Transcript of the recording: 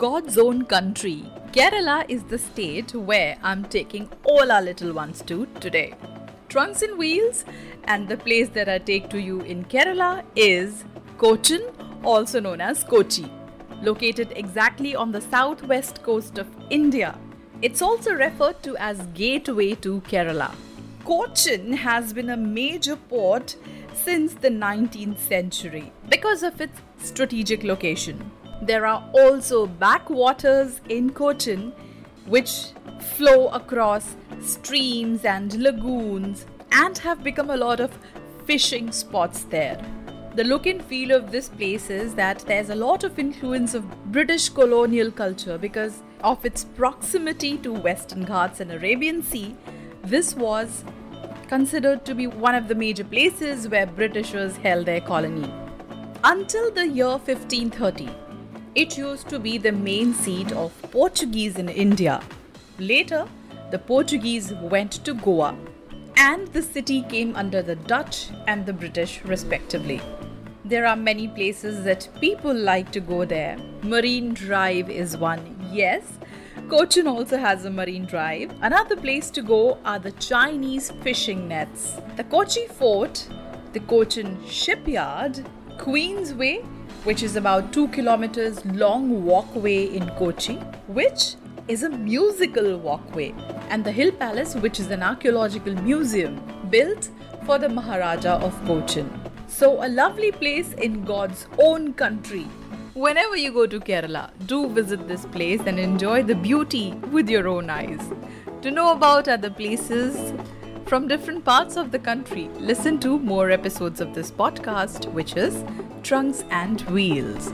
God's own country. Kerala is the state where I'm taking all our little ones to today. Trunks and Wheels, and the place that I take to you in Kerala is Cochin, also known as Kochi, located exactly on the southwest coast of India. It's also referred to as Gateway to Kerala. Cochin has been a major port since the 19th century because of its strategic location. There are also backwaters in Cochin which flow across streams and lagoons and have become a lot of fishing spots there. The look and feel of this place is that there's a lot of influence of British colonial culture because of its proximity to Western Ghats and Arabian Sea. This was considered to be one of the major places where Britishers held their colony. Until the year 1530, it used to be the main seat of Portuguese in India. Later, the Portuguese went to Goa and the city came under the Dutch and the British respectively. There are many places that people like to go there. Marine Drive is one, yes. Cochin also has a marine drive. Another place to go are the Chinese fishing nets. The Kochi Fort, the Cochin Shipyard, Queensway, which is about 2 kilometers long walkway in Kochi, which is a musical walkway, and the Hill Palace, which is an archaeological museum built for the Maharaja of Cochin. So, a lovely place in God's own country. Whenever you go to Kerala, do visit this place and enjoy the beauty with your own eyes. To know about other places from different parts of the country, listen to more episodes of this podcast, which is Trunks and Wheels.